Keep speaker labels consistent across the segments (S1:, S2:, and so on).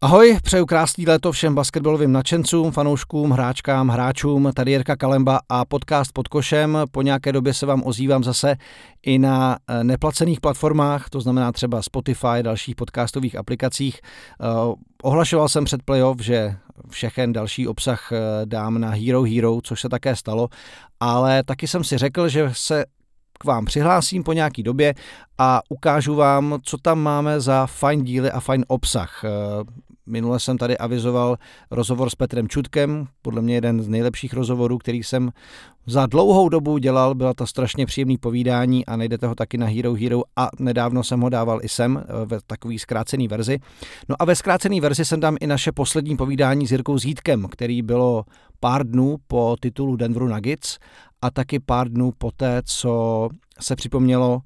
S1: Ahoj, přeju krásný léto všem basketbalovým nadšencům, fanouškům, hráčkám, hráčům. Tady Jirka Kalemba a podcast pod košem. Po nějaké době se vám ozývám zase i na eh, neplacených platformách, to znamená třeba Spotify, dalších podcastových aplikacích. Eh, ohlašoval jsem před playoff, že všechen další obsah eh, dám na Hero Hero, což se také stalo, ale taky jsem si řekl, že se k vám přihlásím po nějaký době a ukážu vám, co tam máme za fajn díly a fajn obsah. Minule jsem tady avizoval rozhovor s Petrem Čutkem, podle mě jeden z nejlepších rozhovorů, který jsem za dlouhou dobu dělal, byla to strašně příjemný povídání a najdete ho taky na Hero Hero a nedávno jsem ho dával i sem eh, ve takový zkrácený verzi. No a ve zkrácený verzi jsem tam i naše poslední povídání s Jirkou Zítkem, který bylo pár dnů po titulu Denveru Nuggets a taky pár dnů poté, co se připomnělo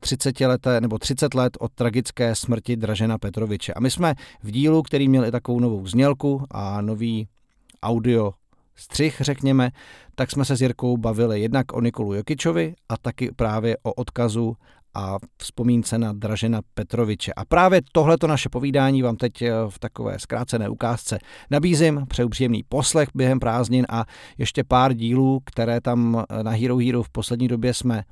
S1: 30 leté nebo 30 let od tragické smrti Dražena Petroviče. A my jsme v dílu, který měl i takovou novou znělku a nový audio střih, řekněme, tak jsme se s Jirkou bavili jednak o Nikolu Jokičovi a taky právě o odkazu a vzpomínce na Dražena Petroviče. A právě tohleto naše povídání vám teď eh, v takové zkrácené ukázce nabízím. Přeju příjemný poslech během prázdnin a ještě pár dílů, které tam eh, na Hero Hero v poslední době jsme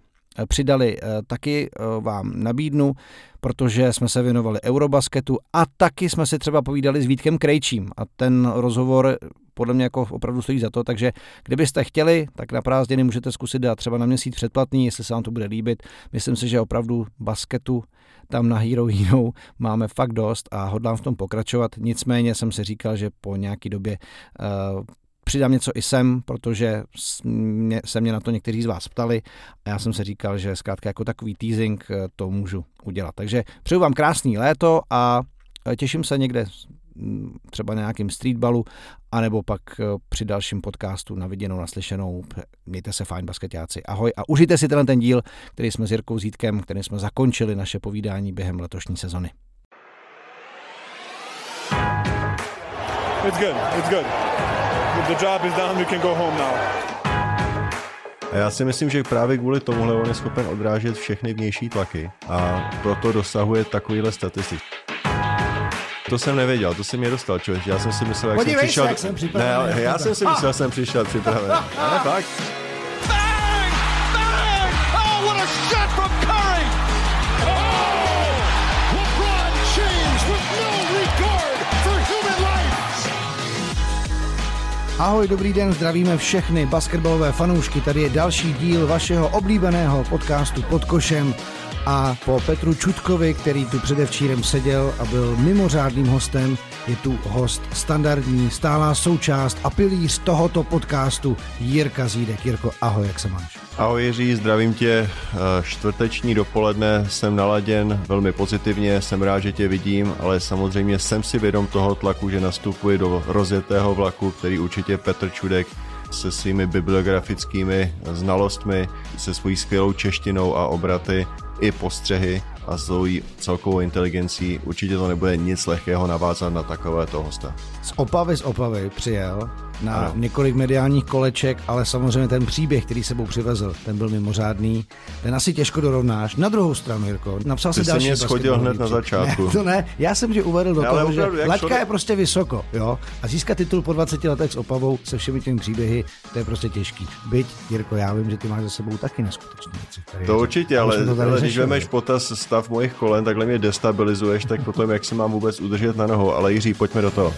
S1: přidali, eh, taky eh, vám nabídnu, protože jsme se věnovali Eurobasketu a taky jsme si třeba povídali s Vítkem Krejčím a ten rozhovor podle mě jako opravdu stojí za to, takže kdybyste chtěli, tak na prázdniny můžete zkusit dát třeba na měsíc předplatný, jestli se vám to bude líbit. Myslím si, že opravdu basketu tam na Hero Hero máme fakt dost a hodlám v tom pokračovat. Nicméně jsem si říkal, že po nějaký době uh, přidám něco i sem, protože se mě na to někteří z vás ptali a já jsem se říkal, že zkrátka jako takový teasing eh, to můžu udělat. Takže přeju vám krásný léto a eh, těším se někde mm, třeba na nějakým streetballu, anebo pak eh, při dalším podcastu na viděnou, naslyšenou. Mějte se fajn, basketáci. Ahoj a užijte si tenhle ten díl, který jsme s Jirkou Zítkem, který jsme zakončili naše povídání během letošní sezony. It's good. It's good
S2: the job is done, we can go home now. A já si myslím, že právě kvůli tomuhle on je schopen odrážet všechny vnější tlaky a proto dosahuje takovýhle statistik. To jsem nevěděl, to jsem mě dostal, člověk. Já jsem si myslel, jak
S1: Podívej
S2: jsem přišel...
S1: Se, jak jsem připravený.
S2: Ne, já jsem si myslel, že jsem přišel připravený. Ne, fakt.
S1: Ahoj, dobrý den, zdravíme všechny basketbalové fanoušky. Tady je další díl vašeho oblíbeného podcastu Pod košem a po Petru Čutkovi, který tu předevčírem seděl a byl mimořádným hostem, je tu host standardní, stálá součást a pilíř tohoto podcastu Jirka Zídek. Jirko, ahoj, jak se máš?
S2: Ahoj Jiří, zdravím tě. Eh, čtvrteční dopoledne jsem naladěn velmi pozitivně, jsem rád, že tě vidím, ale samozřejmě jsem si vědom toho tlaku, že nastupuji do rozjetého vlaku, který určitě Petr Čudek se svými bibliografickými znalostmi, se svojí skvělou češtinou a obraty i postřehy a svojí celkovou inteligencí určitě to nebude nic lehkého navázat na takovéto hosta.
S1: Z Opavy z Opavy přijel na ano. několik mediálních koleček, ale samozřejmě ten příběh, který sebou přivezl, ten byl mimořádný. Ten asi těžko dorovnáš. Na druhou stranu, Jirko, napsal
S2: Ty
S1: si další
S2: mě schodil hned na začátku.
S1: Ne, to ne, já jsem že uvedl do ne, toho, opravdu, že laťka je prostě vysoko, jo, a získat titul po 20 letech s Opavou se všemi těmi příběhy, to je prostě těžký. Byť, Jirko, já vím, že ty máš za sebou taky neskutečné věci.
S2: To určitě, ale, ale když vemeš potaz stav mojich kolen, takhle mě destabilizuješ, tak potom jak se mám vůbec udržet na nohou. Ale Jiří, pojďme do toho.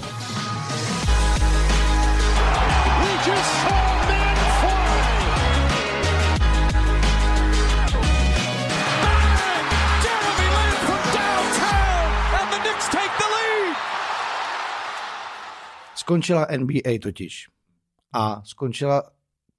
S1: Skončila NBA totiž. A skončila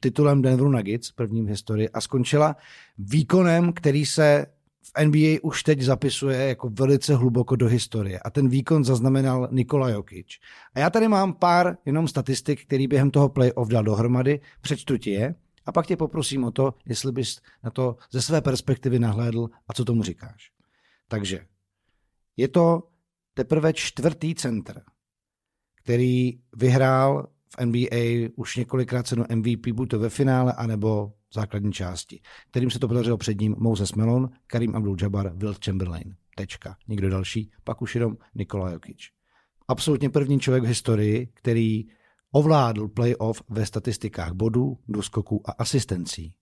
S1: titulem Denveru Nuggets, prvním v historii, a skončila výkonem, který se v NBA už teď zapisuje jako velice hluboko do historie. A ten výkon zaznamenal Nikola Jokic. A já tady mám pár jenom statistik, který během toho playoff dal dohromady. Přečtu ti je a pak tě poprosím o to, jestli bys na to ze své perspektivy nahlédl a co tomu říkáš. Takže je to teprve čtvrtý center, který vyhrál v NBA už několikrát cenu MVP, buď to ve finále, anebo v základní části, kterým se to podařilo před ním Moses Melon, Karim Abdul-Jabbar, Wilt Chamberlain. Tečka. Nikdo další, pak už jenom Nikola Jokic. absolutně první člověk v historii, který ovládl playoff ve statistikách bodů, doskoků a asistencí.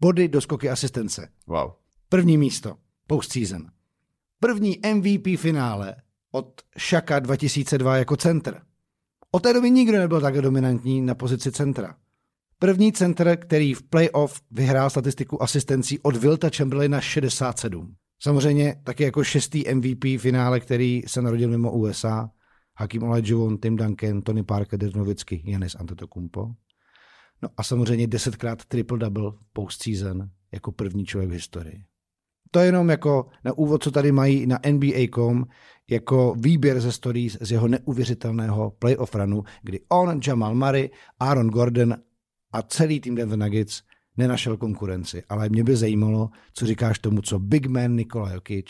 S1: Body, doskoky, asistence.
S2: Wow.
S1: První místo, postseason. První MVP finále od Šaka 2002 jako center. Od té doby nikdo nebyl tak dominantní na pozici centra. První center, který v playoff vyhrál statistiku asistencí od Vilta Chamberlaina 67. Samozřejmě taky jako šestý MVP finále, který se narodil mimo USA. Hakim Olajuwon, Tim Duncan, Tony Parker, Dirk Nowitzki, Janis Antetokounmpo. No a samozřejmě desetkrát triple-double postseason jako první člověk v historii. To je jenom jako na úvod, co tady mají na NBA.com, jako výběr ze stories z jeho neuvěřitelného playoff runu, kdy on, Jamal Murray, Aaron Gordon a celý tým Denver Nuggets nenašel konkurenci. Ale mě by zajímalo, co říkáš tomu, co Big Man Nikola Jokic,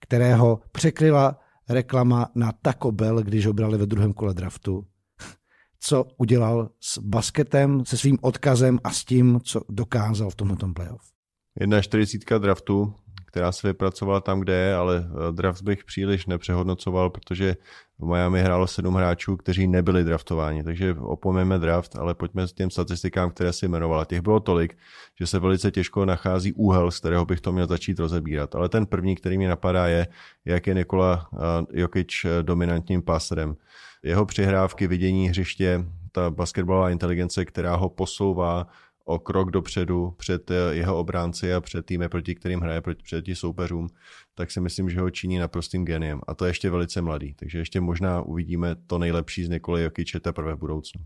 S1: kterého překryla reklama na Taco Bell, když ho brali ve druhém kole draftu, co udělal s basketem, se svým odkazem a s tím, co dokázal v tomto playoff.
S2: Jedna 40 draftu, která se vypracovala tam, kde je, ale eh, draft bych příliš nepřehodnocoval, protože v Miami hrálo sedm hráčů, kteří nebyli draftováni, takže opomeme draft, ale pojďme s těm statistikám, které si jmenovala. Těch bylo tolik, že se velice těžko nachází úhel, z kterého bych to měl začít rozebírat. Ale ten první, který mi napadá, je, jak je Nikola eh, Jokic eh, dominantním páserem. Jeho přihrávky, vidění hřiště, ta basketbalová inteligence, která ho posouvá o krok dopředu před eh, jeho obránci a před týmy, proti kterým hraje, proti, proti soupeřům, tak si myslím, že ho činí naprostým geniem. A to je ještě velice mladý, takže ještě možná uvidíme to nejlepší z Nikoly Jokiče teprve v budoucnu.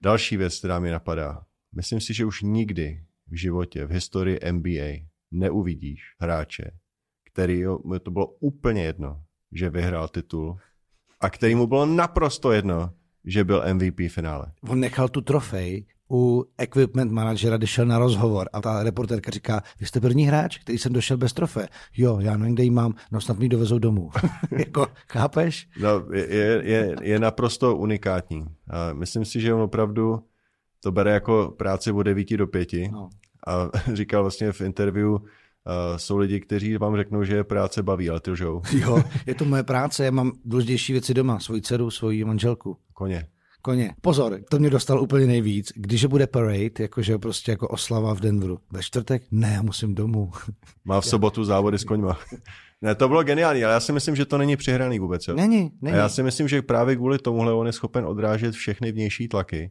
S2: Další věc, která mi napadá. Myslím si, že už nikdy v životě, v historii NBA neuvidíš hráče, který mu to bylo úplně jedno, že vyhrál titul a který mu bylo naprosto jedno, že byl MVP finále.
S1: On nechal tu trofej u equipment managera, když šel na rozhovor a ta reportérka říká, vy jste první hráč, který jsem došel bez trofé. Jo, já nevím, kde ji mám, no snad mi dovezou domů. jako, chápeš?
S2: No, je, je, je naprosto unikátní. A myslím si, že on opravdu to bere jako práci od 9 do 5. No. A říkal vlastně v interview, Uh, jsou lidi, kteří vám řeknou, že je práce baví, ale ty lžou.
S1: Jo, je to moje práce, já mám důležitější věci doma, svoji dceru, svoji manželku.
S2: Koně
S1: koně. Pozor, to mě dostal úplně nejvíc. Když bude parade, jakože prostě jako oslava v Denveru. Ve čtvrtek? Ne, já musím domů.
S2: Má v sobotu závody s koňma. Ne, to bylo geniální, ale já si myslím, že to není přehraný vůbec. Jo?
S1: Není, není.
S2: A já si myslím, že právě kvůli tomuhle on je schopen odrážet všechny vnější tlaky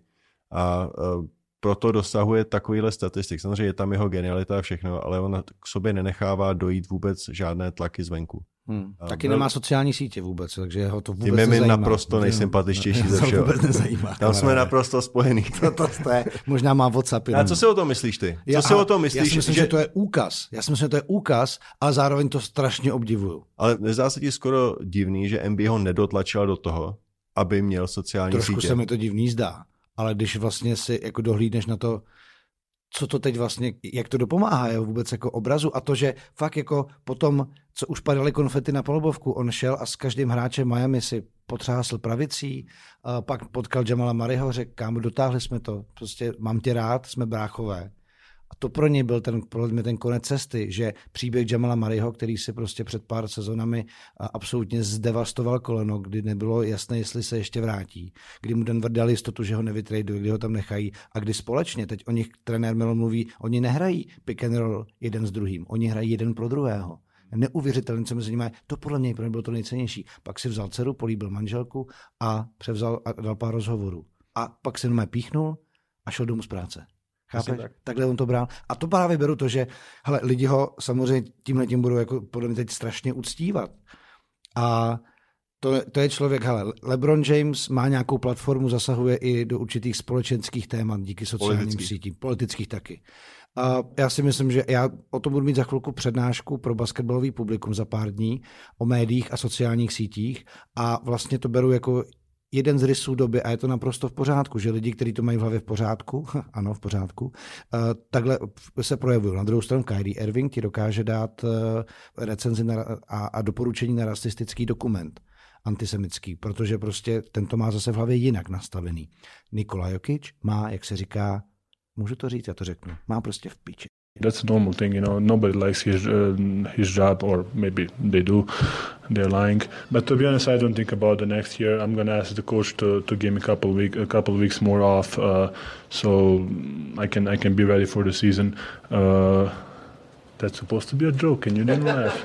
S2: a uh, proto dosahuje takovýhle statistik. Samozřejmě je tam jeho genialita a všechno, ale on k sobě nenechává dojít vůbec žádné tlaky zvenku.
S1: Hmm. Taky byl... nemá sociální sítě vůbec, takže ho to vůbec
S2: Tím je mi naprosto nejsympatičtější ze všeho.
S1: vůbec nezajímá.
S2: Tam jsme naprosto spojení.
S1: to, to jste, možná má WhatsApp.
S2: A co si o tom myslíš ty? Co já, si o tom myslíš?
S1: Já si myslím, že... že to je úkaz. Já si myslím, že to je úkaz, ale zároveň to strašně obdivuju.
S2: Ale nezdá se ti skoro divný, že MB ho nedotlačila do toho, aby měl sociální
S1: Trošku
S2: sítě?
S1: Trošku se mi to divný zdá ale když vlastně si jako dohlídneš na to, co to teď vlastně, jak to dopomáhá je vůbec jako obrazu a to, že fakt jako potom, co už padaly konfety na polobovku, on šel a s každým hráčem Miami si potřásl pravicí, pak potkal Jamala Mariho, řekl, kámo, dotáhli jsme to, prostě mám tě rád, jsme bráchové. A to pro něj byl ten, pro mě ten konec cesty, že příběh Jamala Mariho, který si prostě před pár sezonami absolutně zdevastoval koleno, kdy nebylo jasné, jestli se ještě vrátí, kdy mu Denver dal jistotu, že ho nevytraduje, kdy ho tam nechají a kdy společně, teď o nich trenér Melo mluví, oni nehrají pick and roll jeden s druhým, oni hrají jeden pro druhého. Neuvěřitelné, co mezi nimi je. To podle mě pro mě bylo to nejcennější. Pak si vzal dceru, políbil manželku a převzal a dal pár rozhovorů. A pak se jenom píchnul a šel domů z práce. Chápeš? Tak. Takhle on to bral. A to právě beru to, že hele, lidi ho samozřejmě tímhle tím budou jako podle mě teď strašně uctívat. A to, to je člověk, hele, LeBron James má nějakou platformu, zasahuje i do určitých společenských témat díky sociálním politických. sítím, politických taky. A já si myslím, že já o tom budu mít za chvilku přednášku pro basketbalový publikum za pár dní o médiích a sociálních sítích a vlastně to beru jako jeden z rysů doby a je to naprosto v pořádku, že lidi, kteří to mají v hlavě v pořádku, ano, v pořádku, uh, takhle se projevují. Na druhou stranu Kyrie Irving ti dokáže dát uh, recenzi na, a, a doporučení na rasistický dokument antisemický, protože prostě tento má zase v hlavě jinak nastavený. Nikola Jokic má, jak se říká, můžu to říct, já to řeknu, má prostě v piči.
S3: That's a normal thing, you know. Nobody likes his uh, his job, or maybe they do. They're lying. But to be honest, I don't think about the next year. I'm gonna ask the coach to, to give me a couple week a couple weeks more off, uh, so I can I can be ready for the season. Uh, that's supposed to be a joke, and you didn't laugh.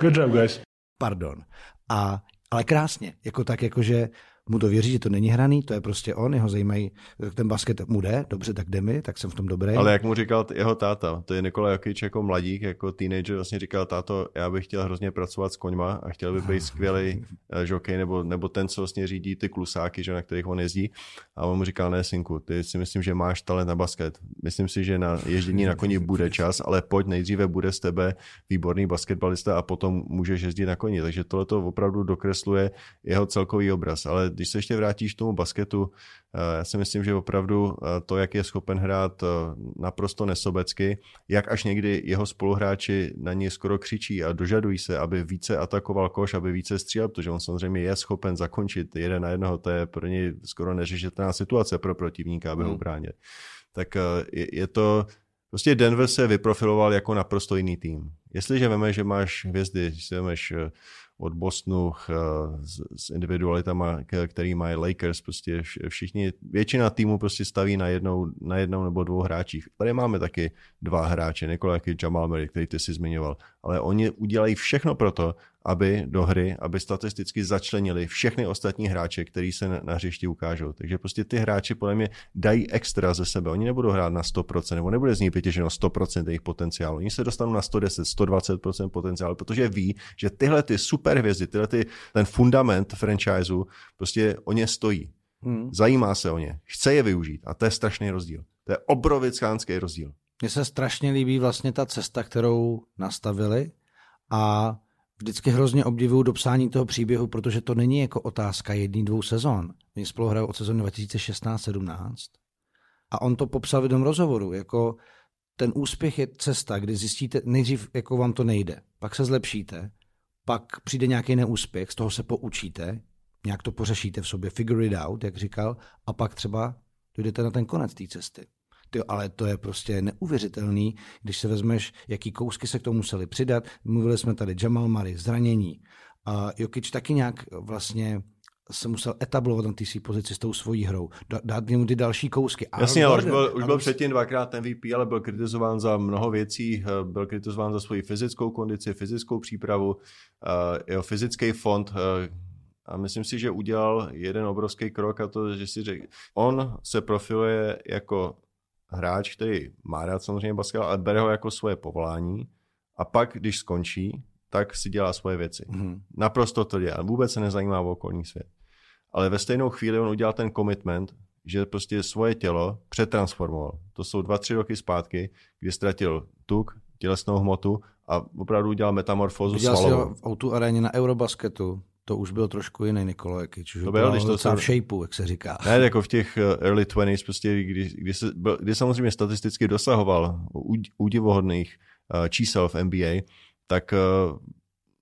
S3: Good job, guys.
S1: Pardon. A, ale krásně, jako tak, jakože mu to věří, že to není hraný, to je prostě on, jeho zajímají, ten basket mu jde, dobře, tak jde mi, tak jsem v tom dobrý.
S2: Ale jak mu říkal jeho táta, to je Nikola Jokic jako mladík, jako teenager, vlastně říkal, táto, já bych chtěl hrozně pracovat s koňma a chtěl by být skvělý eh, žokej, nebo, nebo ten, co vlastně řídí ty klusáky, že, na kterých on jezdí. A on mu říkal, ne, synku, ty si myslím, že máš talent na basket. Myslím si, že na ježdění na koni bude čas, ale pojď, nejdříve bude z tebe výborný basketbalista a potom můžeš jezdit na koni. Takže tohle to opravdu dokresluje jeho celkový obraz. Ale když se ještě vrátíš k tomu basketu, eh, já si myslím, že opravdu eh, to, jak je schopen hrát eh, naprosto nesobecky, jak až někdy jeho spoluhráči na něj skoro křičí a dožadují se, aby více atakoval koš, aby více střílel, protože on samozřejmě je schopen zakončit jeden na jednoho, to je pro něj skoro neřešitelná situace pro protivníka, aby hmm. ho bránil. Tak je, je to, Prostě Denver se vyprofiloval jako naprosto jiný tým. Jestliže veme, že máš hvězdy, když si vemeš od Bostonu eh, s, s individualitama, který mají Lakers, prostě všichni, většina týmu prostě staví na jednou, na jednou nebo dvou hráčích. Tady máme taky dva hráče, Nikola Jamal Murray, který ty si zmiňoval, ale oni udělají všechno pro to, aby do hry, aby statisticky začlenili všechny ostatní hráče, který se na, na hřišti ukážou. Takže prostě ty hráči podle mě dají extra ze sebe. Oni nebudou hrát na 100%, nebo nebude z nich vytěženo 100% jejich potenciálu. Oni se dostanou na 110, 120% potenciálu, protože ví, že tyhle ty super hvězdy, tyhle ty, ten fundament franchiseu, prostě o ně stojí. Hmm. Zajímá se o ně, chce je využít a to je strašný rozdíl. To je obrovickánský rozdíl.
S1: Mně se strašně líbí vlastně ta cesta, kterou nastavili a vždycky hrozně obdivuju dopsání toho příběhu, protože to není jako otázka jedný, dvou sezon. Oni spolu hrajou od sezóny 2016-17 a on to popsal v jednom rozhovoru, jako ten úspěch je cesta, kdy zjistíte, nejdřív jako vám to nejde, pak se zlepšíte, pak přijde nějaký neúspěch, z toho se poučíte, nějak to pořešíte v sobě, figure it out, jak říkal, a pak třeba dojdete na ten konec té cesty. Ty, ale to je prostě neuvěřitelný, když se vezmeš, jaký kousky se k tomu museli přidat. Mluvili jsme tady Jamal Murray, zranění. A Jokic taky nějak vlastně se musel etablovat na té své pozici s tou svojí hrou, dát mu ty další kousky.
S2: Jasně, ale už byl, už byl předtím dvakrát MVP, ale byl kritizován za mnoho věcí, eh, byl kritizován za svoji fyzickou kondici, fyzickou přípravu, eh, jeho fyzický fond, eh, a myslím si, že udělal jeden obrovský krok a to, že si řekl, on se profiluje jako hráč, který má rád samozřejmě basket, ale bere ho jako svoje povolání a pak, když skončí, tak si dělá svoje věci. Mm-hmm. Naprosto to dělá. Vůbec se nezajímá o okolní svět. Ale ve stejnou chvíli on udělal ten commitment, že prostě svoje tělo přetransformoval. To jsou dva, tři roky zpátky, kdy ztratil tuk, tělesnou hmotu a opravdu udělal metamorfózu
S1: Viděl svalovou. ho v o aréně na Eurobasketu, to už byl trošku jiný Nikola Jokic. Už to byl, když to se... v shapeu, jak se říká.
S2: Ne, jako v těch eh, early 20s, prostě, kdy, kdy, se, byl, kdy samozřejmě statisticky dosahoval údivohodných uh, čísel v NBA, tak uh,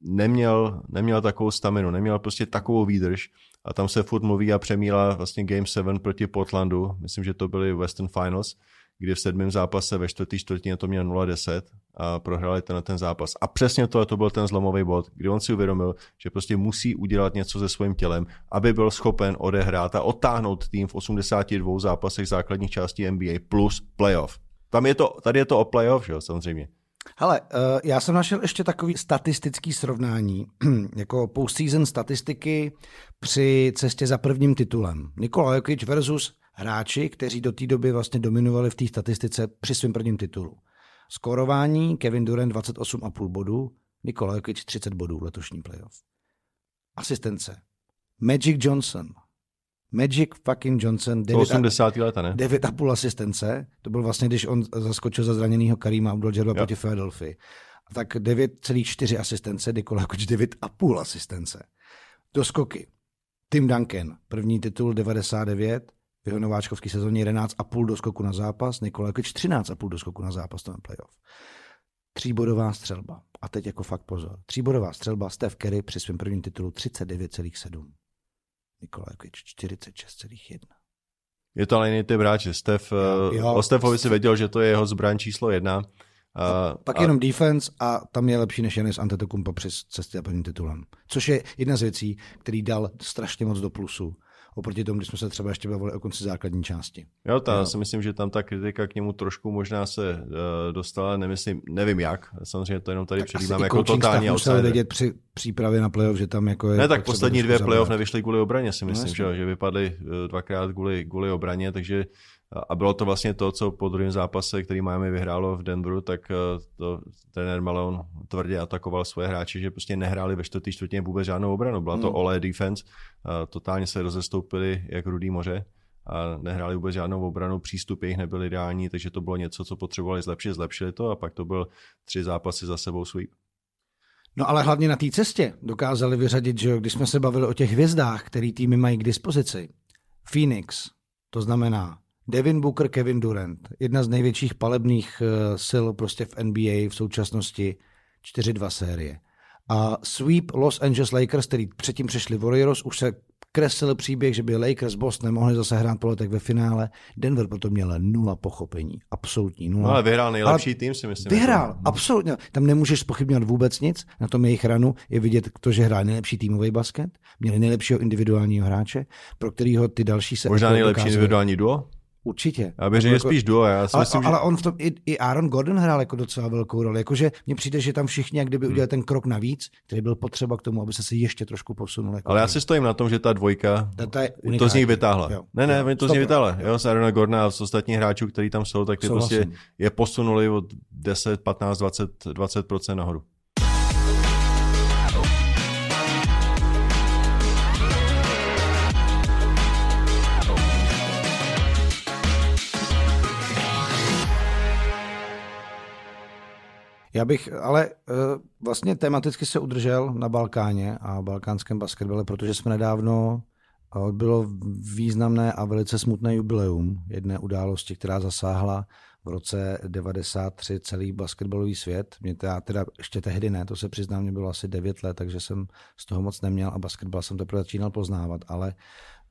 S2: neměl, neměl takovou staminu, neměl prostě takovou výdrž a tam se furt mluví a přemíla vlastně Game 7 proti Portlandu, myslím, že to byly Western Finals, kdy v sedmém zápase ve čtvrtý čtvrtině to měl 0-10 a prohráli ten, ten zápas. A přesně to, to byl ten zlomový bod, kdy on si uvědomil, že prostě musí udělat něco se svým tělem, aby byl schopen odehrát a otáhnout tým v 82 zápasech základních částí NBA plus playoff. Tam je to, tady je to o playoff, že jo, samozřejmě.
S1: Hele, eh, já jsem našel ještě takový statistický srovnání, jako postseason statistiky při cestě za prvním titulem. Nikola Jokic versus hráči, kteří do té doby vlastně dominovali v té statistice při svém prvním titulu. Skorování Kevin Durant 28,5 bodů, Nikola Jokic 30 bodů letošní playoff. Asistence. Magic Johnson. Magic fucking Johnson.
S2: 9 80. leta, ne?
S1: 9,5 asistence. To byl vlastně, když on zaskočil za zraněného Karima Abdul-Jabbar proti Philadelphia. Tak 9,4 asistence, Nikola Jokic 9,5 asistence. Doskoky. Tim Duncan, první titul 99, v jeho nováčkovské sezóně 11,5 doskoku na zápas, Nikola Jokic 13,5 doskoku na zápas, to na playoff. Tříbodová střelba. A teď jako fakt pozor. Tříbodová střelba Steph Curry při svém prvním titulu 39,7. Nikola Jokic 46,1.
S2: Je to ale jiný typ hráče. Steph, jo, jo. O Stefovi si věděl, že to je jeho zbraň číslo jedna.
S1: A, pak a... jenom defense a tam je lepší než Janis Antetokounmpo přes cesty a prvním titulem. Což je jedna z věcí, který dal strašně moc do plusu oproti tomu, když jsme se třeba ještě bavili o konci základní části.
S2: Jo, ta, já si myslím, že tam ta kritika k němu trošku možná se uh, dostala, nemyslím, nevím jak, samozřejmě to jenom tady předjímám jako totální
S1: outsider. vědět při přípravě na playoff, že tam jako je...
S2: Ne, tak poslední dvě playoff nevyšly kvůli obraně, si no, myslím, no, že, že vypadly eh, dvakrát kvůli, kvůli obraně, takže a bylo to vlastně to, co po druhém zápase, který Miami vyhrálo v Denveru, tak eh, to, trenér Malone tvrdě atakoval svoje hráče, že prostě nehráli ve čtvrtý čtvrtině vůbec žádnou obranu. Byla to hmm. olé defense, totálně se rozestoupili jak rudý moře a nehráli vůbec žádnou obranu, přístup jejich nebyl ideální, takže to bylo něco, co potřebovali zlepšit, zlepšili to a pak to byl tři zápasy za sebou sweep.
S1: No ale hlavně na té cestě dokázali vyřadit, že když jsme se bavili o těch hvězdách, který týmy mají k dispozici. Phoenix, to znamená Devin Booker, Kevin Durant, jedna z největších palebných eh, sil prostě v NBA v současnosti, 4-2 série. A sweep Los Angeles Lakers, který předtím přešli Warriors, už se kreslil příběh, že by Lakers Boston mohli zase hrát po letech ve finále. Denver potom měl nula pochopení. Absolutní nula.
S2: No ale vyhrál nejlepší ale tým, si myslím.
S1: Vyhrál, jako. absolutně. Tam nemůžeš spochybňovat vůbec nic. Na tom jejich ranu je vidět to, že hrál nejlepší týmový basket, měli nejlepšího individuálního hráče, pro kterého ty další se...
S2: Možná nejlepší dokázali. individuální duo?
S1: Určitě.
S2: Já bych řekl jako, spíš duo. Já si
S1: ale,
S2: myslím,
S1: ale, že... on v tom, i, i Aaron Gordon hrál jako docela velkou roli. Jakože mně přijde, že tam všichni, jak kdyby hmm. udělali ten krok navíc, který byl potřeba k tomu, aby se si ještě trošku posunul. Jako
S2: ale já si stojím na tom, že ta dvojka ta, ta je to z nich vytáhla. Jo. Ne, ne, jo. to z nich vytáhla. Jo, z Aarona Gordona a z ostatních hráčů, kteří tam jsou, tak ty prostě je posunuli od 10, 15, 20, 20% nahoru.
S1: Já bych ale uh, vlastně tematicky se udržel na Balkáně a balkánském basketbale, protože jsme nedávno uh, bylo významné a velice smutné jubileum jedné události, která zasáhla v roce 93 celý basketbalový svět. Mě teda, teda ještě tehdy ne, to se přiznám, mě bylo asi 9 let, takže jsem z toho moc neměl a basketbal jsem teprve začínal poznávat, ale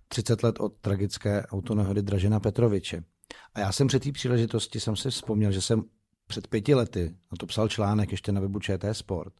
S1: 30 let od tragické autonehody Dražena Petroviče. A já jsem při té příležitosti jsem si vzpomněl, že jsem před pěti lety, na to psal článek ještě na webu ČT Sport.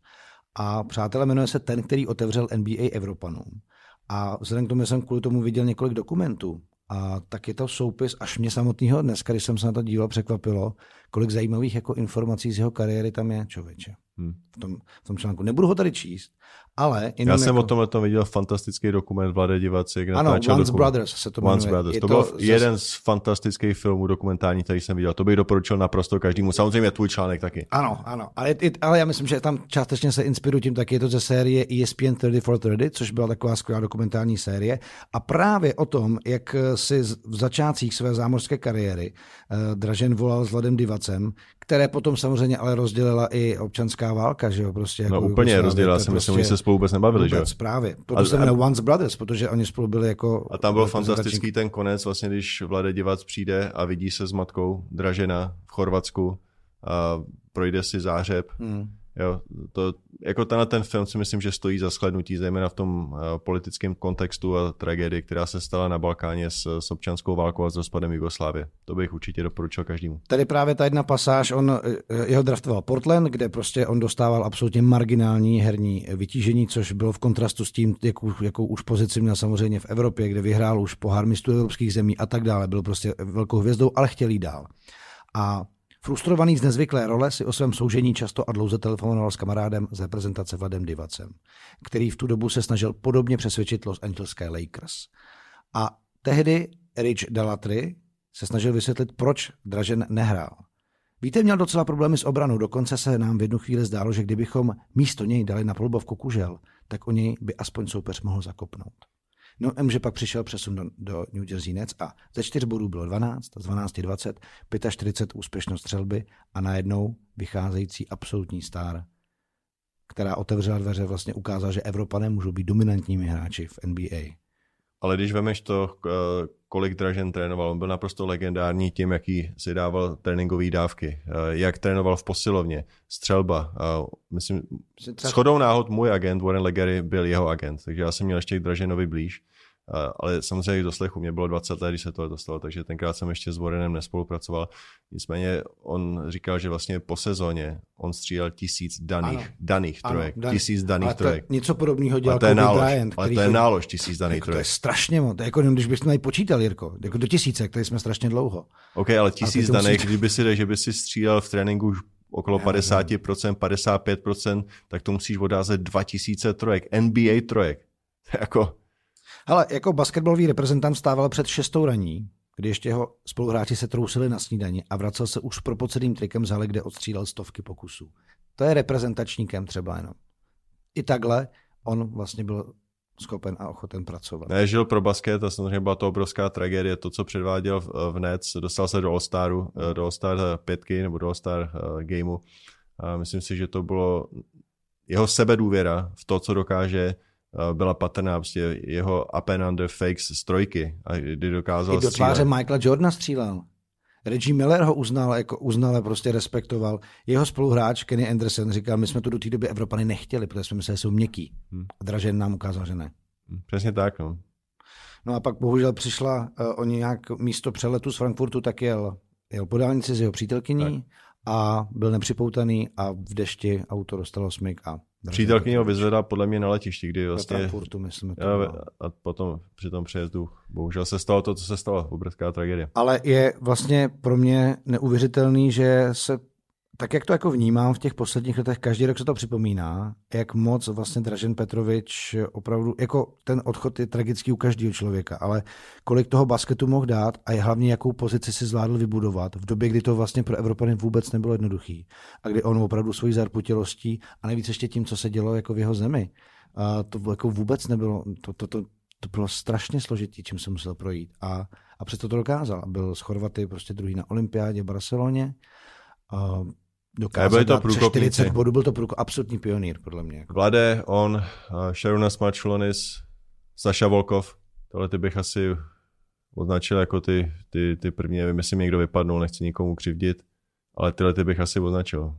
S1: A přátelé jmenuje se ten, který otevřel NBA Evropanům. A vzhledem k tomu, jsem kvůli tomu viděl několik dokumentů, a tak je to soupis až mě samotného dneska, když jsem se na to díval, překvapilo, kolik zajímavých jako informací z jeho kariéry tam je, člověče. Hmm. V, tom, v tom článku. Nebudu ho tady číst, ale...
S2: Já jsem jako... o tomhle tom viděl fantastický dokument Vlade Divaci, jak
S1: ano, Once dokument. Brothers se to
S2: Once Brothers. Je to, to byl zase... jeden z fantastických filmů dokumentárních, který jsem viděl. To bych doporučil naprosto každému. Samozřejmě tvůj článek taky.
S1: Ano, ano. Ale, ale já myslím, že tam částečně se inspiruji tím taky. Je to ze série ESPN 3430, což byla taková skvělá dokumentární série. A právě o tom, jak si v začátcích své zámořské kariéry uh, Dražen volal s Vladem Divacem, které potom samozřejmě ale rozdělila i občanská válka, že jo, prostě.
S2: Jako no úplně rozdělila, si myslím, prostě, se spolu vůbec nebavili, že jo.
S1: Právě, proto se jmenuje Once Brothers, protože oni spolu byli jako...
S2: A tam byl fantastický ten konec, vlastně, když Vlade Divac přijde a vidí se s matkou Dražena v Chorvatsku a projde si zářeb. Hmm. Jo, to, jako tenhle ten film si myslím, že stojí za shlednutí, zejména v tom uh, politickém kontextu a tragédii, která se stala na Balkáně s, s občanskou válkou a s rozpadem Jugoslávie. To bych určitě doporučil každému.
S1: Tady právě ta jedna pasáž, on eh, jeho draftoval Portland, kde prostě on dostával absolutně marginální herní vytížení, což bylo v kontrastu s tím, jakou, jakou už pozici měl samozřejmě v Evropě, kde vyhrál už pohár mistrů evropských zemí a tak dále. Byl prostě velkou hvězdou, ale chtěl jít dál. A Frustrovaný z nezvyklé role si o svém soužení často a dlouze telefonoval s kamarádem z reprezentace Vladem Divacem, který v tu dobu se snažil podobně přesvědčit Los Angeleské Lakers. A tehdy Rich Dalatry se snažil vysvětlit, proč Dražen nehrál. Víte, měl docela problémy s obranou, dokonce se nám v jednu chvíli zdálo, že kdybychom místo něj dali na polubovku kužel, tak o něj by aspoň soupeř mohl zakopnout. No, že pak přišel přesun do, do New Jersey Nets a ze čtyř bodů bylo 12, z 12 20, 45 úspěšnost střelby a najednou vycházející absolutní star, která otevřela dveře, vlastně ukázala, že Evropané můžou být dominantními hráči v NBA.
S2: Ale když vemeš to, kolik Dražen trénoval, on byl naprosto legendární tím, jaký si dával tréninkové dávky, jak trénoval v posilovně, střelba. Myslím, s chodou náhod můj agent Warren Legery byl jeho agent, takže já jsem měl ještě k Draženovi blíž. Ale samozřejmě do slechu mě bylo 20 let, když se to dostalo, takže tenkrát jsem ještě s Warrenem nespolupracoval. Nicméně on říkal, že vlastně po sezóně on střílel tisíc daných, ano. daných ano, trojek. Daný. Tisíc daných ale trojek.
S1: Něco podobného dělal
S2: to je nálož, Bryant, ale to je nálož tisíc daných jako trojek.
S1: To je strašně moc. Jako když bychom tady počítal, Jirko, jako do tisíce, tady jsme strašně dlouho.
S2: OK, ale tisíc daných, musí... kdyby si že by si střílel v tréninku už okolo 50%, 55%, tak to musíš odázet 2000 trojek, NBA trojek. jako...
S1: Ale jako basketbalový reprezentant stával před šestou raní, kdy ještě jeho spoluhráči se trousili na snídani a vracel se už propoceným trikem z hale, kde odstřílel stovky pokusů. To je reprezentačníkem třeba jenom. I takhle on vlastně byl schopen a ochoten pracovat.
S2: Ne, žil pro basket a samozřejmě byla to obrovská tragédie. To, co předváděl v, v Nets, dostal se do All-Staru, eh, do All-Star pětky nebo do All-Star uh, gameu. A myslím si, že to bylo jeho sebedůvěra v to, co dokáže, byla patrná. Prostě jeho up and under fakes z trojky. A kdy dokázal
S1: I do tváře Michaela Jordana střílel. Reggie Miller ho uznal, jako uznal a prostě respektoval. Jeho spoluhráč Kenny Anderson říkal, my jsme tu do té doby Evropany nechtěli, protože jsme mysleli, že jsou měkký. Hmm. A Dražen nám ukázal, že ne.
S2: Hmm, přesně tak, no.
S1: No a pak bohužel přišla uh, o nějak místo přeletu z Frankfurtu, tak jel, jel po dálnici s jeho přítelkyní tak. A byl nepřipoutaný a v dešti auto dostalo smyk a
S2: Přítelkyně ho vyzvedla podle mě na letišti, kdy vlastně...
S1: Frankfurtu, myslím. To
S2: a potom při tom přejezdu bohužel se stalo to, co se stalo, obrovská tragédie.
S1: Ale je vlastně pro mě neuvěřitelný, že se tak jak to jako vnímám v těch posledních letech, každý rok se to připomíná, jak moc vlastně Dražen Petrovič opravdu, jako ten odchod je tragický u každého člověka, ale kolik toho basketu mohl dát a je hlavně jakou pozici si zvládl vybudovat v době, kdy to vlastně pro Evropany vůbec nebylo jednoduchý a kdy on opravdu svojí zarputilostí a nejvíc ještě tím, co se dělo jako v jeho zemi, a to jako vůbec nebylo, to, to, to, to bylo strašně složitý, čím se musel projít a, a přesto to dokázal. Byl z Chorvaty prostě druhý na olympiádě v Barceloně, dokázal byli to 40 bodů, byl to průko, absolutní pionýr, podle mě. Jako.
S2: Vlade, on, Sharunas Mačulonis, Saša Volkov, tohle ty bych asi označil jako ty, ty, ty první, nevím, jestli mi někdo vypadnul, nechci nikomu křivdit, ale tyhle ty bych asi označil.